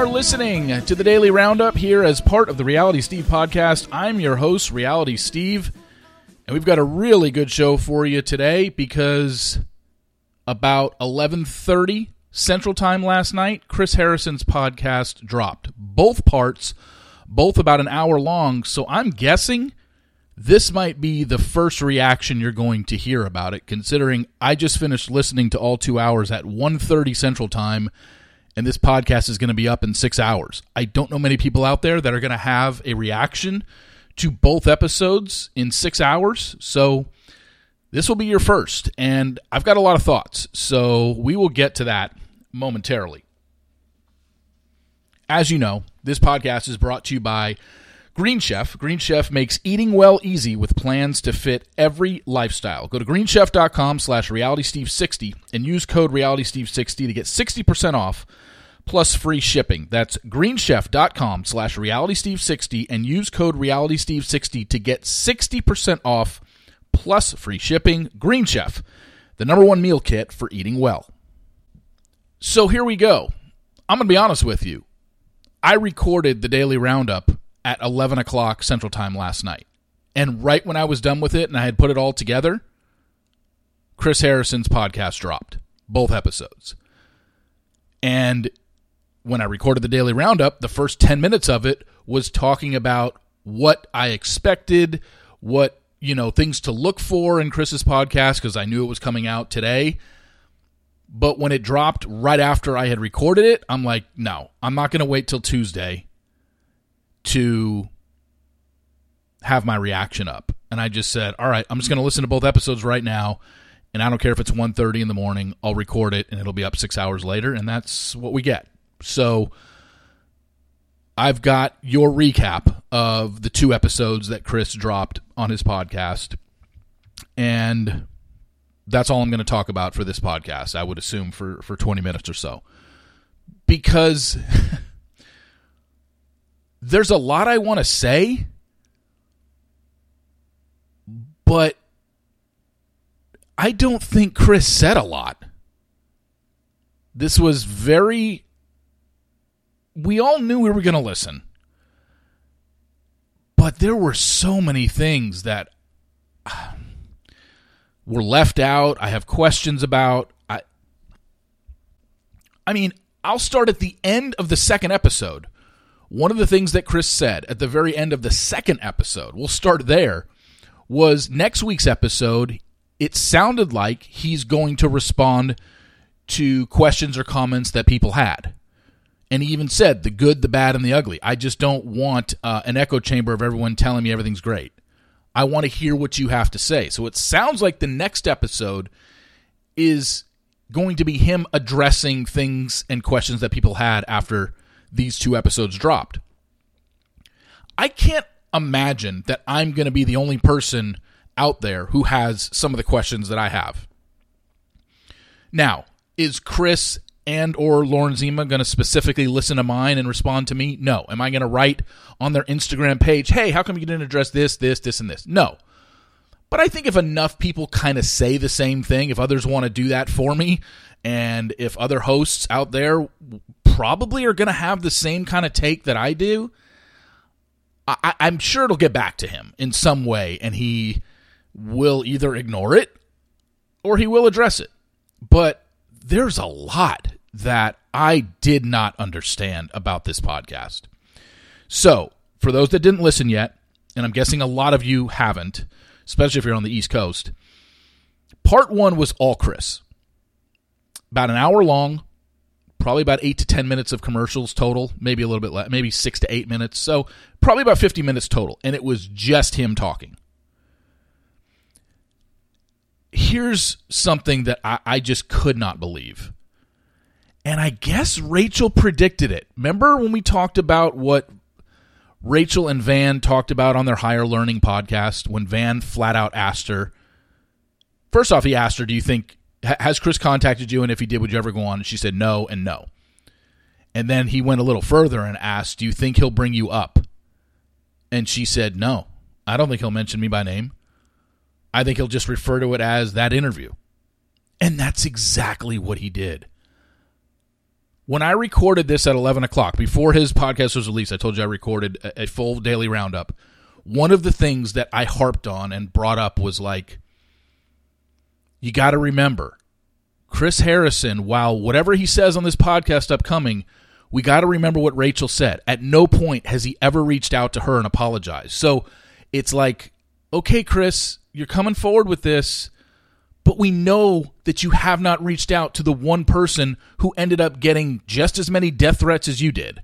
Are listening to the Daily Roundup here as part of the Reality Steve podcast. I'm your host, Reality Steve, and we've got a really good show for you today because about 11:30 Central Time last night, Chris Harrison's podcast dropped. Both parts, both about an hour long, so I'm guessing this might be the first reaction you're going to hear about it considering I just finished listening to all 2 hours at 1:30 Central Time and this podcast is going to be up in 6 hours. I don't know many people out there that are going to have a reaction to both episodes in 6 hours. So this will be your first, and I've got a lot of thoughts, so we will get to that momentarily. As you know, this podcast is brought to you by Green Chef. Green Chef makes eating well easy with plans to fit every lifestyle. Go to greenchef.com slash realitysteve60 and use code realitysteve60 to get 60% off plus free shipping. That's greenchef.com slash realitysteve60 and use code realitysteve60 to get 60% off plus free shipping. Green Chef, the number one meal kit for eating well. So here we go. I'm going to be honest with you. I recorded the daily roundup at 11 o'clock Central Time last night. And right when I was done with it and I had put it all together, Chris Harrison's podcast dropped, both episodes. And when I recorded the daily roundup, the first 10 minutes of it was talking about what I expected, what, you know, things to look for in Chris's podcast because I knew it was coming out today. But when it dropped right after I had recorded it, I'm like, no, I'm not going to wait till Tuesday to have my reaction up. And I just said, all right, I'm just going to listen to both episodes right now. And I don't care if it's 1.30 in the morning. I'll record it and it'll be up six hours later. And that's what we get. So I've got your recap of the two episodes that Chris dropped on his podcast. And that's all I'm going to talk about for this podcast. I would assume for for 20 minutes or so, because there's a lot I want to say, but I don't think Chris said a lot. This was very. We all knew we were going to listen, but there were so many things that uh, were left out. I have questions about. I I mean, I'll start at the end of the second episode. One of the things that Chris said at the very end of the second episode, we'll start there, was next week's episode, it sounded like he's going to respond to questions or comments that people had. And he even said the good, the bad, and the ugly. I just don't want uh, an echo chamber of everyone telling me everything's great. I want to hear what you have to say. So it sounds like the next episode is going to be him addressing things and questions that people had after these two episodes dropped. I can't imagine that I'm going to be the only person out there who has some of the questions that I have. Now, is Chris and or Lauren Zima going to specifically listen to mine and respond to me? No. Am I going to write on their Instagram page, "Hey, how come you didn't address this, this, this and this?" No. But I think if enough people kind of say the same thing, if others want to do that for me, and if other hosts out there probably are going to have the same kind of take that I do, I, am sure it'll get back to him in some way, and he will either ignore it or he will address it. But there's a lot that I did not understand about this podcast. So, for those that didn't listen yet, and I'm guessing a lot of you haven't, especially if you're on the East Coast, part one was all Chris. About an hour long, probably about eight to 10 minutes of commercials total, maybe a little bit less, maybe six to eight minutes. So, probably about 50 minutes total. And it was just him talking. Here's something that I, I just could not believe. And I guess Rachel predicted it. Remember when we talked about what Rachel and Van talked about on their higher learning podcast when Van flat out asked her. First off, he asked her, "Do you think has Chris contacted you? And if he did, would you ever go on?" And she said no and no. And then he went a little further and asked, "Do you think he'll bring you up?" And she said, "No, I don't think he'll mention me by name. I think he'll just refer to it as that interview." And that's exactly what he did. When I recorded this at 11 o'clock, before his podcast was released, I told you I recorded a, a full daily roundup. One of the things that I harped on and brought up was like, you got to remember, Chris Harrison, while whatever he says on this podcast upcoming, we got to remember what Rachel said. At no point has he ever reached out to her and apologized. So it's like, okay, Chris, you're coming forward with this, but we know that you have not reached out to the one person who ended up getting just as many death threats as you did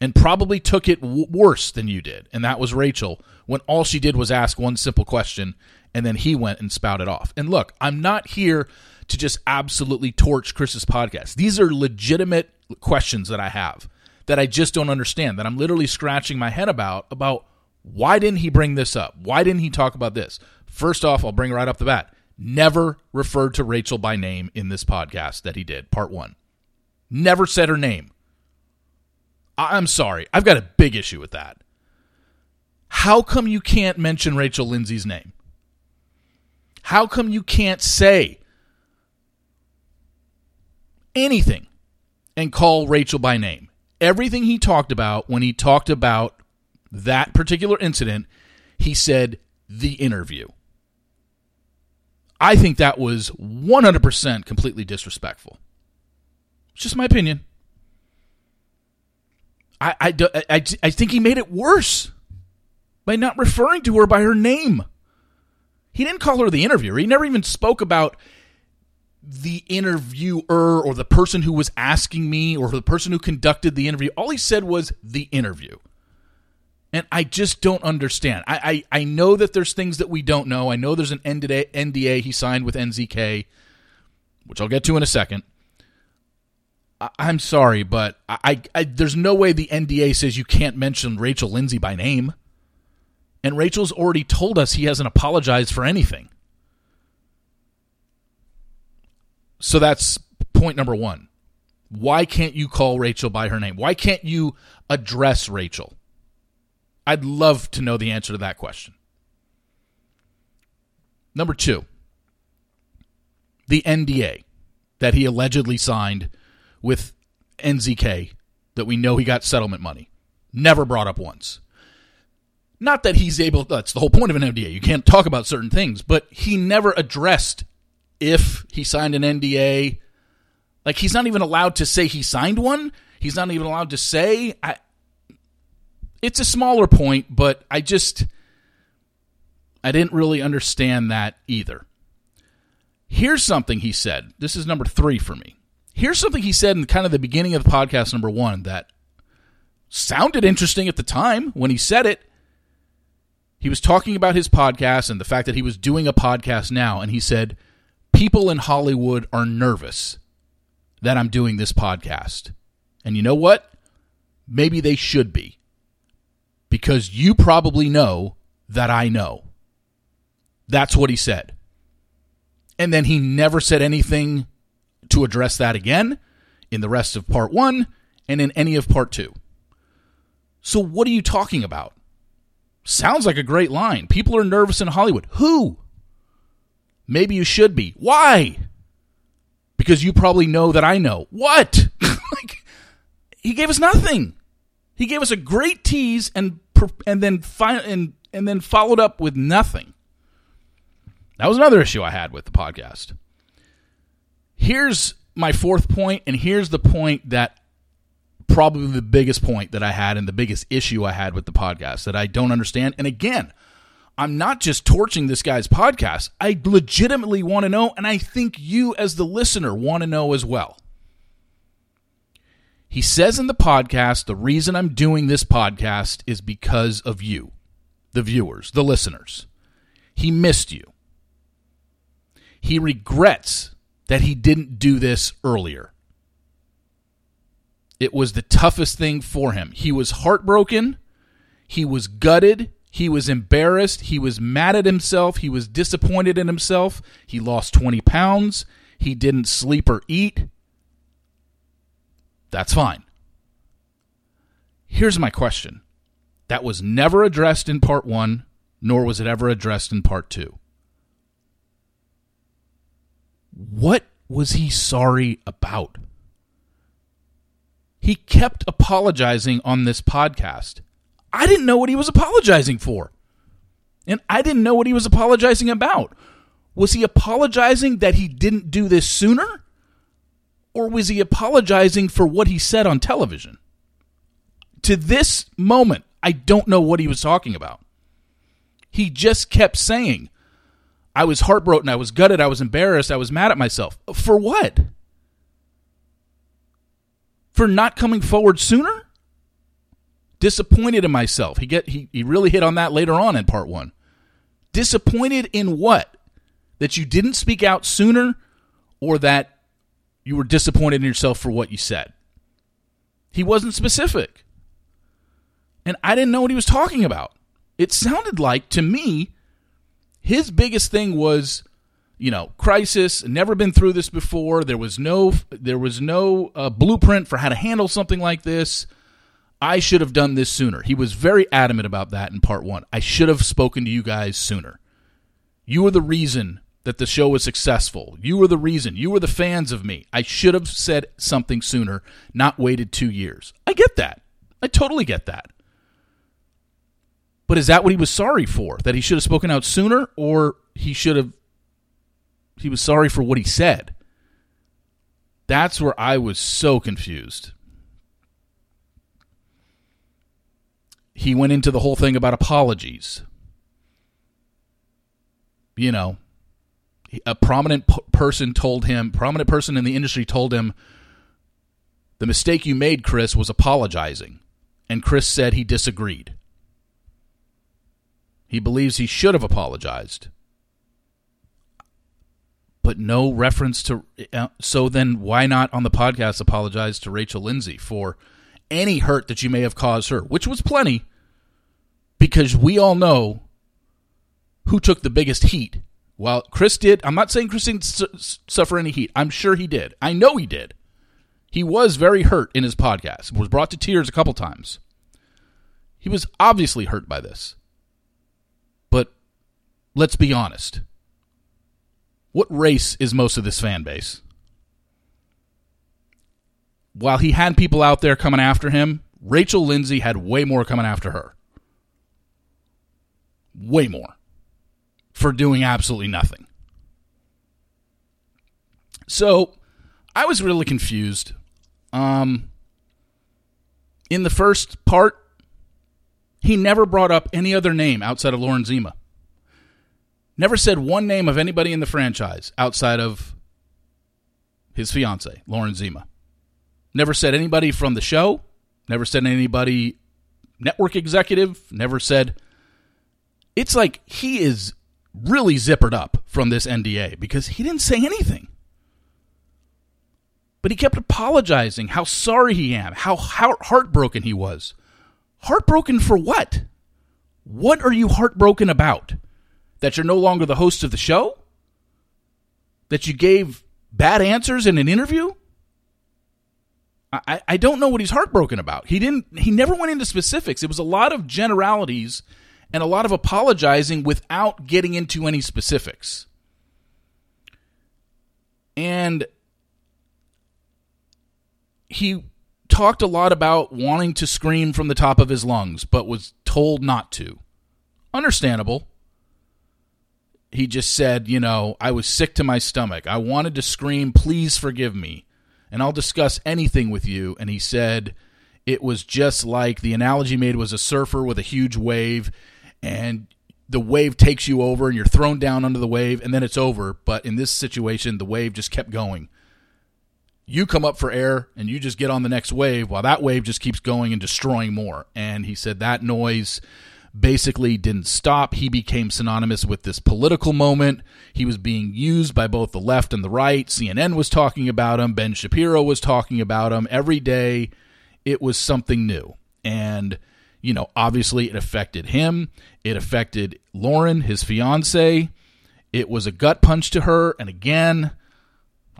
and probably took it w- worse than you did. And that was Rachel when all she did was ask one simple question and then he went and spouted off. And look, I'm not here to just absolutely torch Chris's podcast. These are legitimate questions that I have that I just don't understand that I'm literally scratching my head about about why didn't he bring this up? Why didn't he talk about this? First off, I'll bring right up the bat. Never referred to Rachel by name in this podcast that he did, part 1. Never said her name. I'm sorry. I've got a big issue with that. How come you can't mention Rachel Lindsay's name? How come you can't say anything and call Rachel by name? Everything he talked about when he talked about that particular incident, he said the interview. I think that was 100% completely disrespectful. It's just my opinion. I, I, I, I think he made it worse by not referring to her by her name. He didn't call her the interviewer. He never even spoke about the interviewer or the person who was asking me or the person who conducted the interview. All he said was the interview. And I just don't understand. I, I, I know that there's things that we don't know. I know there's an NDA, NDA he signed with NZK, which I'll get to in a second. I, am sorry, but I, I, there's no way the NDA says you can't mention Rachel Lindsay by name. And Rachel's already told us he hasn't apologized for anything. So that's point number one. Why can't you call Rachel by her name? Why can't you address Rachel? I'd love to know the answer to that question. Number two, the NDA that he allegedly signed with NZK that we know he got settlement money. Never brought up once. Not that he's able, that's the whole point of an NDA. You can't talk about certain things, but he never addressed if he signed an NDA. Like, he's not even allowed to say he signed one. He's not even allowed to say, I, it's a smaller point, but I just I didn't really understand that either. Here's something he said. This is number 3 for me. Here's something he said in kind of the beginning of the podcast number 1 that sounded interesting at the time when he said it. He was talking about his podcast and the fact that he was doing a podcast now and he said people in Hollywood are nervous that I'm doing this podcast. And you know what? Maybe they should be because you probably know that I know. That's what he said. And then he never said anything to address that again in the rest of part one and in any of part two. So, what are you talking about? Sounds like a great line. People are nervous in Hollywood. Who? Maybe you should be. Why? Because you probably know that I know. What? like, he gave us nothing. He gave us a great tease and and then fi- and and then followed up with nothing. That was another issue I had with the podcast. Here's my fourth point, and here's the point that probably the biggest point that I had and the biggest issue I had with the podcast that I don't understand. And again, I'm not just torching this guy's podcast. I legitimately want to know, and I think you, as the listener, want to know as well. He says in the podcast, the reason I'm doing this podcast is because of you, the viewers, the listeners. He missed you. He regrets that he didn't do this earlier. It was the toughest thing for him. He was heartbroken. He was gutted. He was embarrassed. He was mad at himself. He was disappointed in himself. He lost 20 pounds. He didn't sleep or eat. That's fine. Here's my question that was never addressed in part one, nor was it ever addressed in part two. What was he sorry about? He kept apologizing on this podcast. I didn't know what he was apologizing for. And I didn't know what he was apologizing about. Was he apologizing that he didn't do this sooner? Or was he apologizing for what he said on television? To this moment, I don't know what he was talking about. He just kept saying, I was heartbroken, I was gutted, I was embarrassed, I was mad at myself. For what? For not coming forward sooner? Disappointed in myself. He get he, he really hit on that later on in part one. Disappointed in what? That you didn't speak out sooner or that you were disappointed in yourself for what you said. He wasn't specific. And I didn't know what he was talking about. It sounded like to me his biggest thing was you know crisis never been through this before. There was no there was no uh, blueprint for how to handle something like this. I should have done this sooner. He was very adamant about that in part one. I should have spoken to you guys sooner. You were the reason that the show was successful. You were the reason. You were the fans of me. I should have said something sooner not waited two years. I get that. I totally get that. But is that what he was sorry for? That he should have spoken out sooner, or he should have. He was sorry for what he said. That's where I was so confused. He went into the whole thing about apologies. You know, a prominent p- person told him, prominent person in the industry told him, the mistake you made, Chris, was apologizing. And Chris said he disagreed. He believes he should have apologized. But no reference to. Uh, so then, why not on the podcast apologize to Rachel Lindsay for any hurt that you may have caused her, which was plenty, because we all know who took the biggest heat. Well, Chris did. I'm not saying Chris didn't su- suffer any heat. I'm sure he did. I know he did. He was very hurt in his podcast, was brought to tears a couple times. He was obviously hurt by this But let's be honest. What race is most of this fan base? While he had people out there coming after him, Rachel Lindsay had way more coming after her. Way more. For doing absolutely nothing. So, I was really confused. Um, in the first part, he never brought up any other name outside of Lauren Zima. Never said one name of anybody in the franchise outside of his fiance, Lauren Zima. Never said anybody from the show. Never said anybody network executive. Never said. It's like he is really zippered up from this NDA because he didn't say anything. But he kept apologizing how sorry he am, how, how heartbroken he was. Heartbroken for what? What are you heartbroken about? That you're no longer the host of the show? That you gave bad answers in an interview? I, I don't know what he's heartbroken about. He didn't he never went into specifics. It was a lot of generalities and a lot of apologizing without getting into any specifics. And he talked a lot about wanting to scream from the top of his lungs, but was told not to. Understandable he just said, you know, I was sick to my stomach. I wanted to scream, please forgive me, and I'll discuss anything with you. And he said, it was just like the analogy made was a surfer with a huge wave, and the wave takes you over, and you're thrown down under the wave, and then it's over. But in this situation, the wave just kept going. You come up for air, and you just get on the next wave, while that wave just keeps going and destroying more. And he said that noise basically didn't stop. He became synonymous with this political moment. He was being used by both the left and the right. CNN was talking about him. Ben Shapiro was talking about him. Every day, it was something new. And, you know, obviously it affected him. It affected Lauren, his fiance. It was a gut punch to her. And again,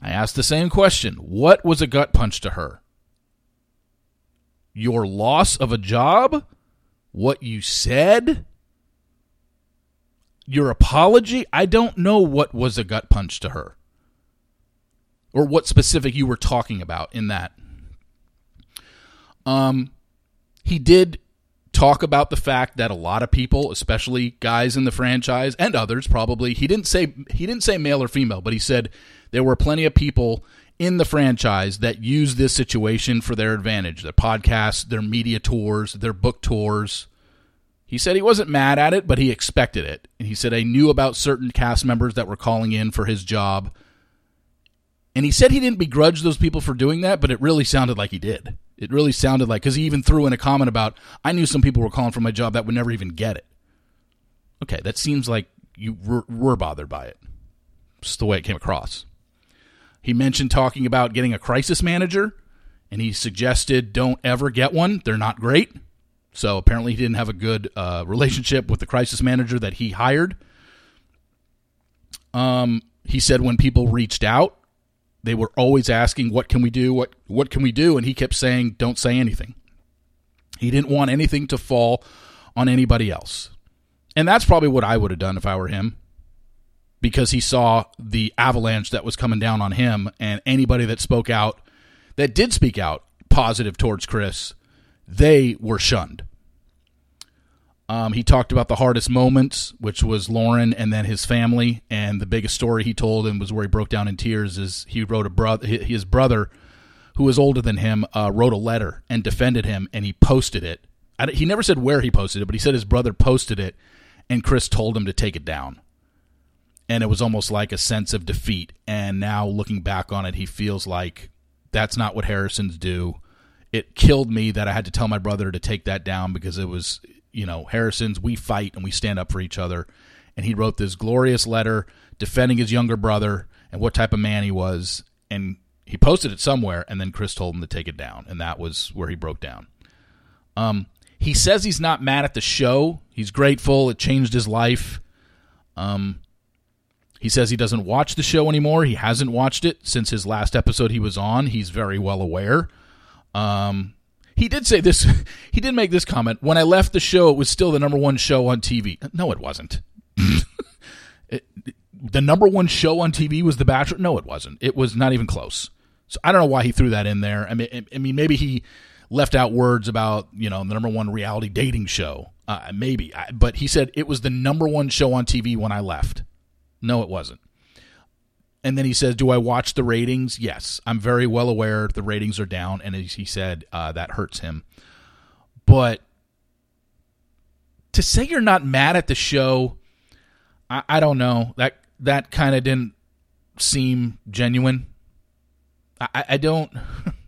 I asked the same question What was a gut punch to her? Your loss of a job? What you said, your apology. I don't know what was a gut punch to her or what specific you were talking about in that. Um, he did talk about the fact that a lot of people, especially guys in the franchise and others, probably he didn't say he didn't say male or female, but he said there were plenty of people in the franchise that use this situation for their advantage. Their podcasts, their media tours, their book tours. He said he wasn't mad at it, but he expected it. And he said I knew about certain cast members that were calling in for his job. And he said he didn't begrudge those people for doing that, but it really sounded like he did. It really sounded like because he even threw in a comment about I knew some people were calling for my job that would never even get it. Okay, that seems like you were, were bothered by it. Just the way it came across. He mentioned talking about getting a crisis manager, and he suggested don't ever get one. They're not great. So apparently, he didn't have a good uh, relationship with the crisis manager that he hired. Um, he said when people reached out, they were always asking, "What can we do? What what can we do?" And he kept saying, "Don't say anything." He didn't want anything to fall on anybody else, and that's probably what I would have done if I were him because he saw the avalanche that was coming down on him and anybody that spoke out that did speak out positive towards Chris, they were shunned. Um, he talked about the hardest moments, which was Lauren and then his family. And the biggest story he told and was where he broke down in tears is he wrote a brother, his brother, who was older than him, uh, wrote a letter and defended him, and he posted it. he never said where he posted it, but he said his brother posted it, and Chris told him to take it down and it was almost like a sense of defeat. And now looking back on it, he feels like that's not what Harrisons do. It killed me that I had to tell my brother to take that down because it was, you know, Harrisons, we fight and we stand up for each other. And he wrote this glorious letter defending his younger brother and what type of man he was. And he posted it somewhere, and then Chris told him to take it down. And that was where he broke down. Um, he says he's not mad at the show. He's grateful. It changed his life. Um, he says he doesn't watch the show anymore. He hasn't watched it since his last episode he was on. He's very well aware. Um, he did say this. He did make this comment. When I left the show, it was still the number one show on TV. No, it wasn't. it, the number one show on TV was The Bachelor. No, it wasn't. It was not even close. So I don't know why he threw that in there. I mean, I mean, maybe he left out words about you know the number one reality dating show. Uh, maybe, but he said it was the number one show on TV when I left. No, it wasn't. And then he says, Do I watch the ratings? Yes. I'm very well aware the ratings are down. And as he said uh, that hurts him. But to say you're not mad at the show, I, I don't know. That that kind of didn't seem genuine. I, I don't.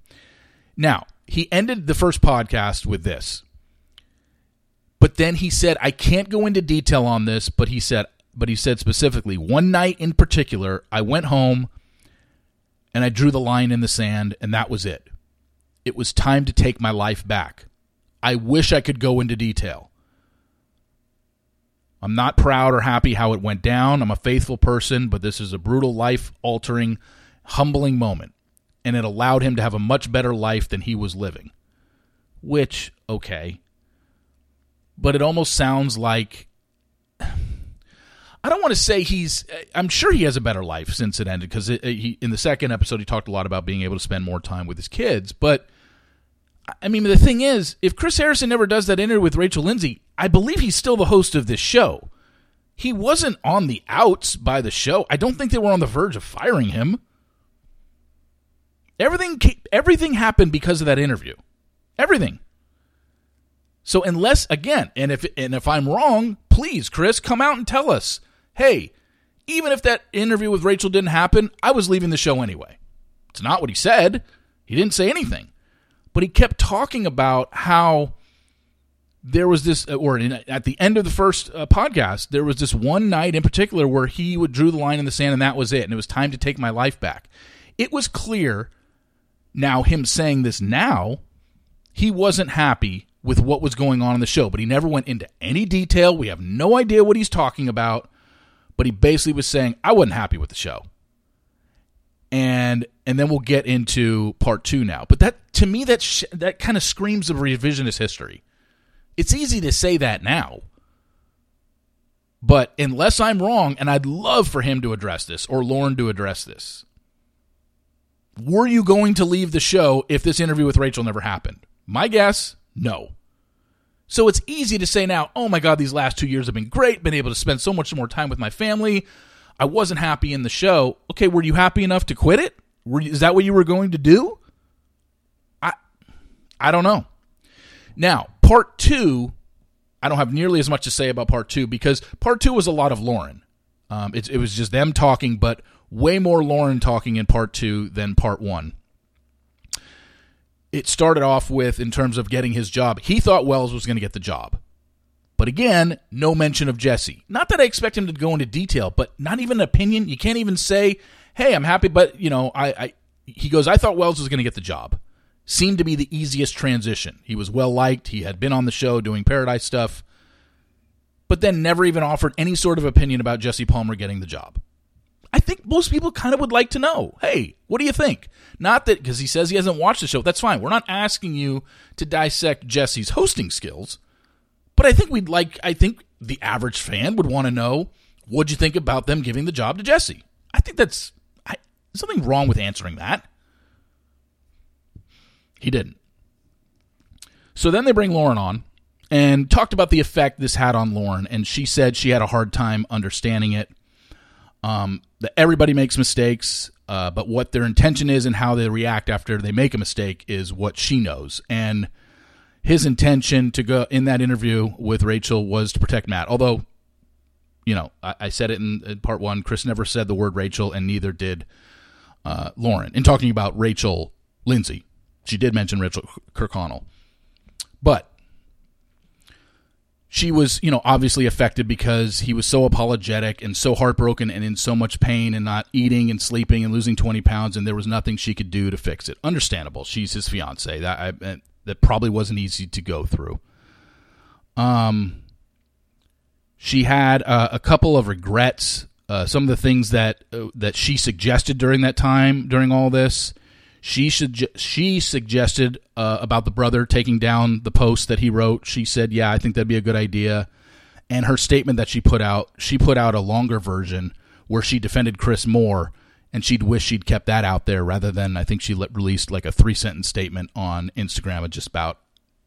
now, he ended the first podcast with this. But then he said, I can't go into detail on this, but he said, but he said specifically, one night in particular, I went home and I drew the line in the sand, and that was it. It was time to take my life back. I wish I could go into detail. I'm not proud or happy how it went down. I'm a faithful person, but this is a brutal, life altering, humbling moment. And it allowed him to have a much better life than he was living. Which, okay. But it almost sounds like I don't want to say he's. Uh, I'm sure he has a better life since it ended because uh, he in the second episode he talked a lot about being able to spend more time with his kids. But I mean, the thing is, if Chris Harrison never does that interview with Rachel Lindsay, I believe he's still the host of this show. He wasn't on the outs by the show. I don't think they were on the verge of firing him. Everything everything happened because of that interview. Everything. So unless again, and if and if I'm wrong, please, Chris, come out and tell us hey, even if that interview with Rachel didn't happen, I was leaving the show anyway. It's not what he said. He didn't say anything. But he kept talking about how there was this, uh, or at the end of the first uh, podcast, there was this one night in particular where he would drew the line in the sand and that was it. And it was time to take my life back. It was clear now, him saying this now, he wasn't happy with what was going on in the show, but he never went into any detail. We have no idea what he's talking about but he basically was saying I wasn't happy with the show. And and then we'll get into part 2 now. But that to me that sh- that kind of screams of revisionist history. It's easy to say that now. But unless I'm wrong and I'd love for him to address this or Lauren to address this. Were you going to leave the show if this interview with Rachel never happened? My guess, no. So it's easy to say now, oh my God, these last two years have been great, been able to spend so much more time with my family. I wasn't happy in the show. Okay, were you happy enough to quit it? Were, is that what you were going to do? I, I don't know. Now, part two, I don't have nearly as much to say about part two because part two was a lot of Lauren. Um, it, it was just them talking, but way more Lauren talking in part two than part one it started off with in terms of getting his job. He thought Wells was going to get the job. But again, no mention of Jesse. Not that I expect him to go into detail, but not even an opinion. You can't even say, "Hey, I'm happy," but you know, I, I he goes, "I thought Wells was going to get the job." Seemed to be the easiest transition. He was well liked. He had been on the show doing Paradise stuff, but then never even offered any sort of opinion about Jesse Palmer getting the job. I think most people kind of would like to know. Hey, what do you think? Not that because he says he hasn't watched the show. That's fine. We're not asking you to dissect Jesse's hosting skills, but I think we'd like. I think the average fan would want to know what'd you think about them giving the job to Jesse. I think that's I, something wrong with answering that. He didn't. So then they bring Lauren on and talked about the effect this had on Lauren, and she said she had a hard time understanding it um, that everybody makes mistakes, uh, but what their intention is and how they react after they make a mistake is what she knows. And his intention to go in that interview with Rachel was to protect Matt. Although, you know, I, I said it in, in, part one. Chris never said the word Rachel, and neither did uh, Lauren. In talking about Rachel Lindsay, she did mention Rachel Kirkconnell, but she was, you know, obviously affected because he was so apologetic and so heartbroken and in so much pain and not eating and sleeping and losing 20 pounds and there was nothing she could do to fix it. Understandable. She's his fiance. That I, that probably wasn't easy to go through. Um she had uh, a couple of regrets, uh, some of the things that uh, that she suggested during that time during all this she should she suggested uh, about the brother taking down the post that he wrote. She said, "Yeah, I think that'd be a good idea." And her statement that she put out, she put out a longer version where she defended Chris more, and she'd wish she'd kept that out there rather than I think she released like a three sentence statement on Instagram just about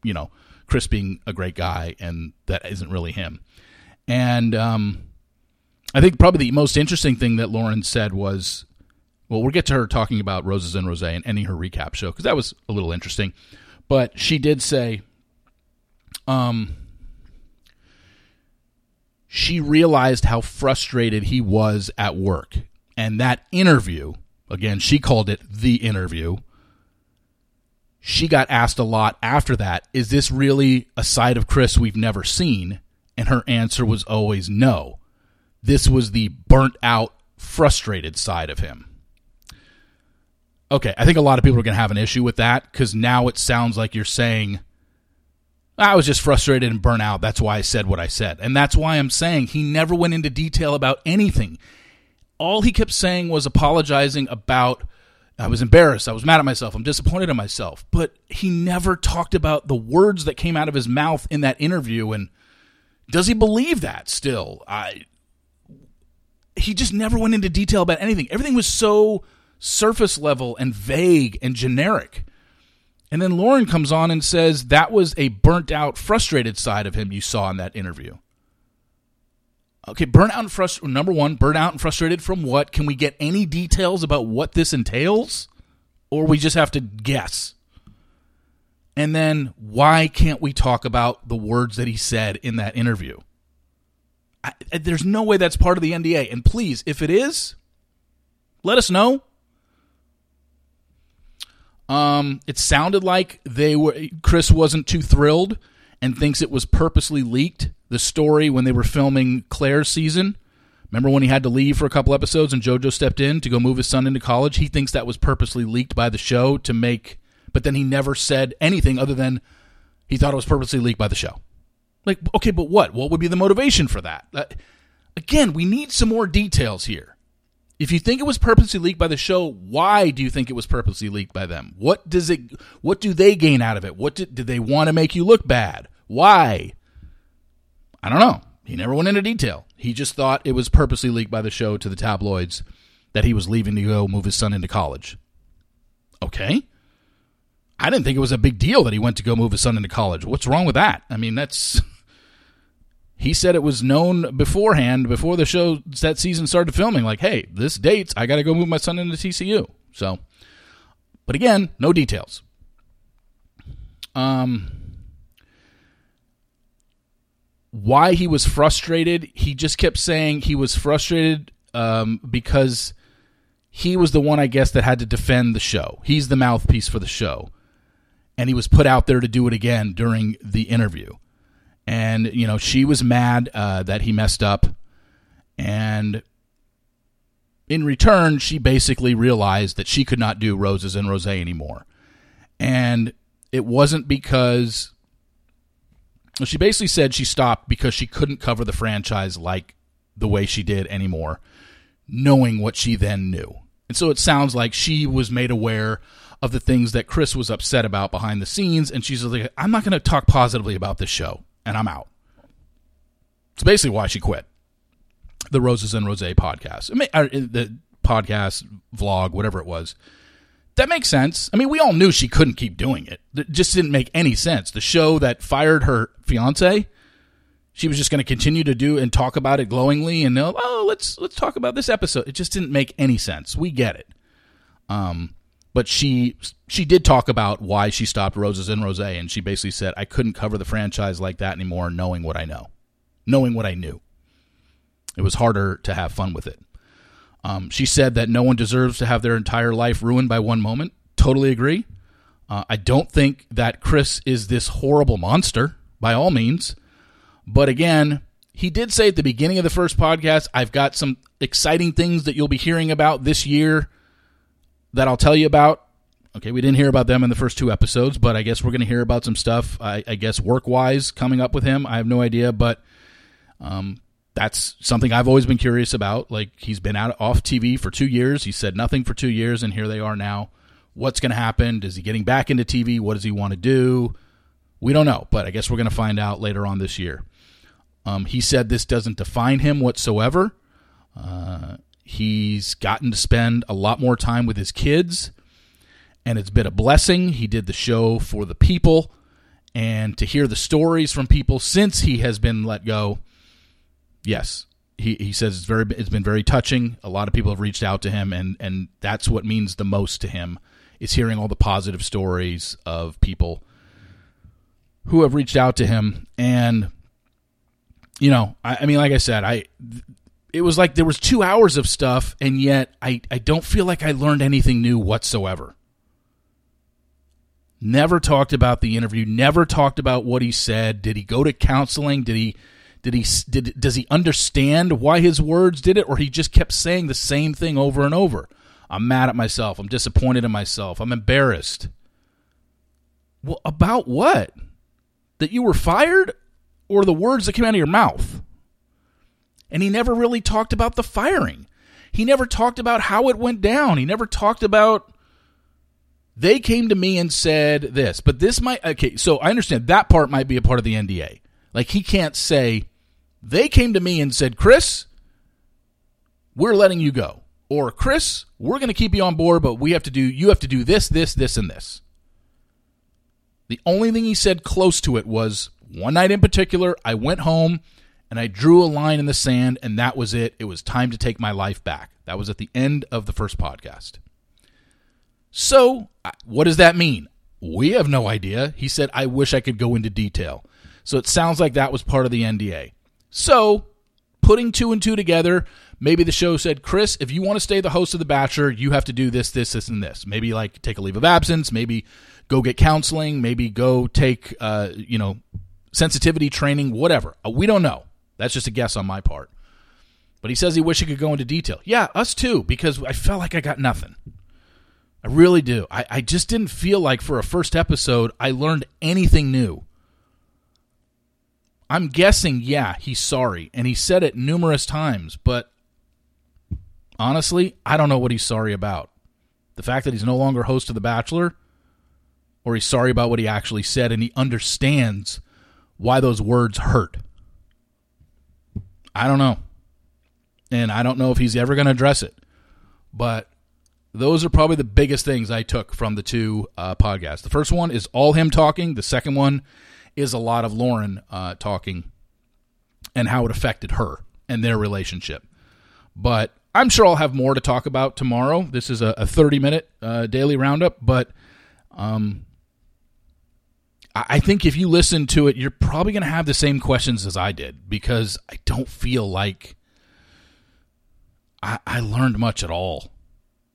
you know Chris being a great guy and that isn't really him. And um, I think probably the most interesting thing that Lauren said was well, we'll get to her talking about Roses and Rose and ending her recap show because that was a little interesting. But she did say, um, she realized how frustrated he was at work. And that interview, again, she called it the interview. She got asked a lot after that, is this really a side of Chris we've never seen? And her answer was always no. This was the burnt out, frustrated side of him. Okay, I think a lot of people are going to have an issue with that because now it sounds like you're saying, I was just frustrated and burnt out. That's why I said what I said. And that's why I'm saying he never went into detail about anything. All he kept saying was apologizing about, I was embarrassed. I was mad at myself. I'm disappointed in myself. But he never talked about the words that came out of his mouth in that interview. And does he believe that still? I. He just never went into detail about anything. Everything was so surface level and vague and generic. And then Lauren comes on and says that was a burnt out, frustrated side of him you saw in that interview. Okay, burnt out and frustrated. Number one, burnt out and frustrated from what? Can we get any details about what this entails? Or we just have to guess? And then why can't we talk about the words that he said in that interview? I, there's no way that's part of the NDA. And please, if it is, let us know. Um, it sounded like they were Chris wasn't too thrilled and thinks it was purposely leaked. The story when they were filming Claire's season. Remember when he had to leave for a couple episodes and JoJo stepped in to go move his son into college? He thinks that was purposely leaked by the show to make, but then he never said anything other than he thought it was purposely leaked by the show. Like, okay, but what? What would be the motivation for that? Uh, again, we need some more details here. If you think it was purposely leaked by the show, why do you think it was purposely leaked by them? What does it what do they gain out of it? What did, did they want to make you look bad? Why? I don't know. He never went into detail. He just thought it was purposely leaked by the show to the tabloids that he was leaving to go move his son into college. Okay. I didn't think it was a big deal that he went to go move his son into college. What's wrong with that? I mean, that's. He said it was known beforehand, before the show, that season started filming, like, hey, this dates, I got to go move my son into TCU. So, but again, no details. Um, why he was frustrated, he just kept saying he was frustrated um, because he was the one, I guess, that had to defend the show. He's the mouthpiece for the show. And he was put out there to do it again during the interview. And, you know, she was mad uh, that he messed up. And in return, she basically realized that she could not do Roses and Rose anymore. And it wasn't because. Well, she basically said she stopped because she couldn't cover the franchise like the way she did anymore, knowing what she then knew. And so it sounds like she was made aware of the things that Chris was upset about behind the scenes, and she's like, I'm not going to talk positively about this show, and I'm out. It's basically why she quit the Roses and Rose podcast, I mean, uh, the podcast, vlog, whatever it was. That makes sense. I mean, we all knew she couldn't keep doing it. It just didn't make any sense. The show that fired her fiance she was just going to continue to do and talk about it glowingly and oh let's let's talk about this episode it just didn't make any sense we get it um but she she did talk about why she stopped roses and rose and she basically said i couldn't cover the franchise like that anymore knowing what i know knowing what i knew. It was harder to have fun with it. Um, she said that no one deserves to have their entire life ruined by one moment. Totally agree. Uh, i don't think that chris is this horrible monster by all means. But again, he did say at the beginning of the first podcast, I've got some exciting things that you'll be hearing about this year that I'll tell you about. Okay, we didn't hear about them in the first two episodes, but I guess we're going to hear about some stuff, I, I guess, work wise coming up with him. I have no idea, but um, that's something I've always been curious about. Like, he's been out off TV for two years. He said nothing for two years, and here they are now. What's going to happen? Is he getting back into TV? What does he want to do? We don't know, but I guess we're going to find out later on this year. Um, he said this doesn't define him whatsoever. Uh, he's gotten to spend a lot more time with his kids, and it's been a blessing. He did the show for the people, and to hear the stories from people since he has been let go. Yes, he, he says it's very it's been very touching. A lot of people have reached out to him, and and that's what means the most to him is hearing all the positive stories of people who have reached out to him and you know, I, I mean, like I said, I it was like there was two hours of stuff, and yet I I don't feel like I learned anything new whatsoever. Never talked about the interview. Never talked about what he said. Did he go to counseling? Did he? Did he? Did does he understand why his words did it, or he just kept saying the same thing over and over? I'm mad at myself. I'm disappointed in myself. I'm embarrassed. Well, about what? That you were fired? or the words that came out of your mouth. And he never really talked about the firing. He never talked about how it went down. He never talked about they came to me and said this. But this might okay, so I understand that part might be a part of the NDA. Like he can't say they came to me and said, "Chris, we're letting you go." Or, "Chris, we're going to keep you on board, but we have to do you have to do this, this, this and this." The only thing he said close to it was one night in particular, I went home and I drew a line in the sand, and that was it. It was time to take my life back. That was at the end of the first podcast. So, what does that mean? We have no idea. He said, I wish I could go into detail. So it sounds like that was part of the NDA. So, putting two and two together, maybe the show said, Chris, if you want to stay the host of The Bachelor, you have to do this, this, this, and this. Maybe like take a leave of absence, maybe go get counseling, maybe go take, uh, you know, sensitivity training, whatever. Uh, we don't know. That's just a guess on my part. But he says he wish he could go into detail. Yeah, us too, because I felt like I got nothing. I really do. I, I just didn't feel like for a first episode I learned anything new. I'm guessing, yeah, he's sorry, and he said it numerous times, but honestly, I don't know what he's sorry about. The fact that he's no longer host of The Bachelor, or he's sorry about what he actually said and he understands why those words hurt. I don't know. And I don't know if he's ever going to address it. But those are probably the biggest things I took from the two uh, podcasts. The first one is all him talking. The second one is a lot of Lauren uh, talking and how it affected her and their relationship. But I'm sure I'll have more to talk about tomorrow. This is a, a 30 minute uh, daily roundup, but um, I, think if you listen to it, you're probably going to have the same questions as I did because I don't feel like I, I learned much at all.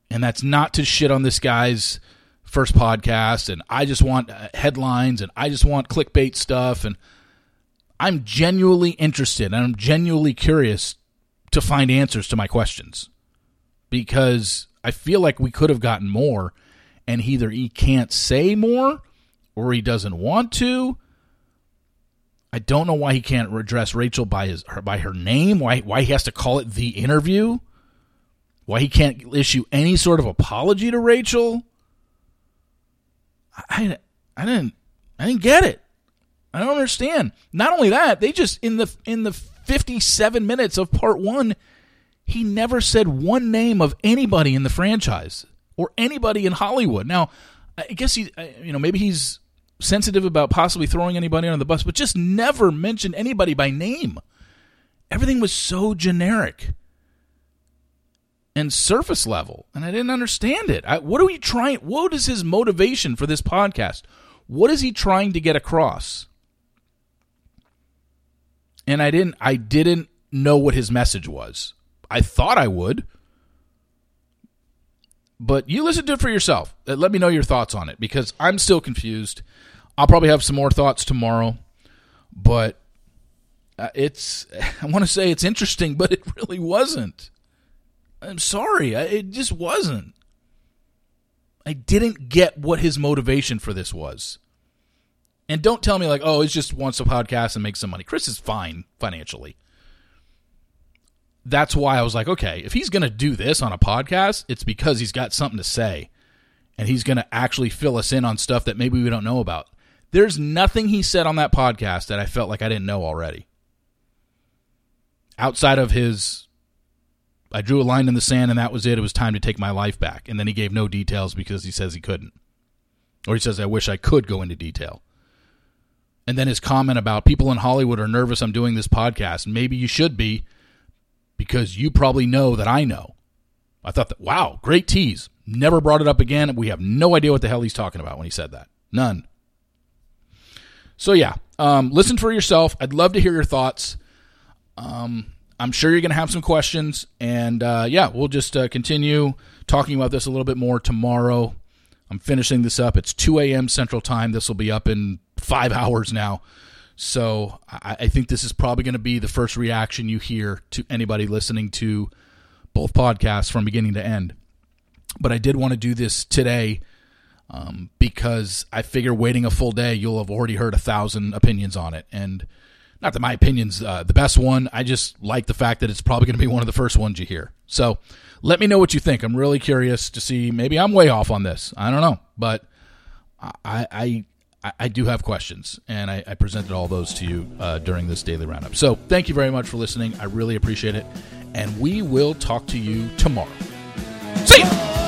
And that's not to shit on this guy's first podcast and I just want uh, headlines and I just want clickbait stuff and I'm genuinely interested and I'm genuinely curious to find answers to my questions because I feel like we could have gotten more and either he can't say more or he doesn't want to. I don't know why he can't address Rachel by his her, by her name. Why why he has to call it the interview? Why he can't issue any sort of apology to Rachel? I I didn't I didn't get it. I don't understand. Not only that, they just in the in the 57 minutes of part 1, he never said one name of anybody in the franchise or anybody in Hollywood. Now, I guess he you know, maybe he's sensitive about possibly throwing anybody on the bus, but just never mentioned anybody by name. Everything was so generic and surface level, and I didn't understand it. I, what are we trying? What is his motivation for this podcast? What is he trying to get across? and I didn't I didn't know what his message was. I thought I would. But you listen to it for yourself. Uh, let me know your thoughts on it because I'm still confused. I'll probably have some more thoughts tomorrow, but uh, it's I want to say it's interesting, but it really wasn't. I'm sorry, it just wasn't. I didn't get what his motivation for this was. And don't tell me like, oh, he just wants a podcast and make some money. Chris is fine financially. That's why I was like, okay, if he's going to do this on a podcast, it's because he's got something to say and he's going to actually fill us in on stuff that maybe we don't know about. There's nothing he said on that podcast that I felt like I didn't know already. Outside of his I drew a line in the sand and that was it. It was time to take my life back. And then he gave no details because he says he couldn't. Or he says I wish I could go into detail. And then his comment about people in Hollywood are nervous I'm doing this podcast. Maybe you should be because you probably know that I know. I thought that, wow, great tease. Never brought it up again. We have no idea what the hell he's talking about when he said that. None. So, yeah, um, listen for yourself. I'd love to hear your thoughts. Um, I'm sure you're going to have some questions. And uh, yeah, we'll just uh, continue talking about this a little bit more tomorrow. I'm finishing this up. It's 2 a.m. Central Time. This will be up in five hours now. So I, I think this is probably going to be the first reaction you hear to anybody listening to both podcasts from beginning to end. But I did want to do this today um, because I figure waiting a full day, you'll have already heard a thousand opinions on it. And not that my opinion's uh, the best one, I just like the fact that it's probably going to be one of the first ones you hear. So let me know what you think. I'm really curious to see. Maybe I'm way off on this. I don't know, but I, I I, do have questions, and I, I, presented all those to you uh, during this daily roundup. So thank you very much for listening. I really appreciate it, and we will talk to you tomorrow. See you.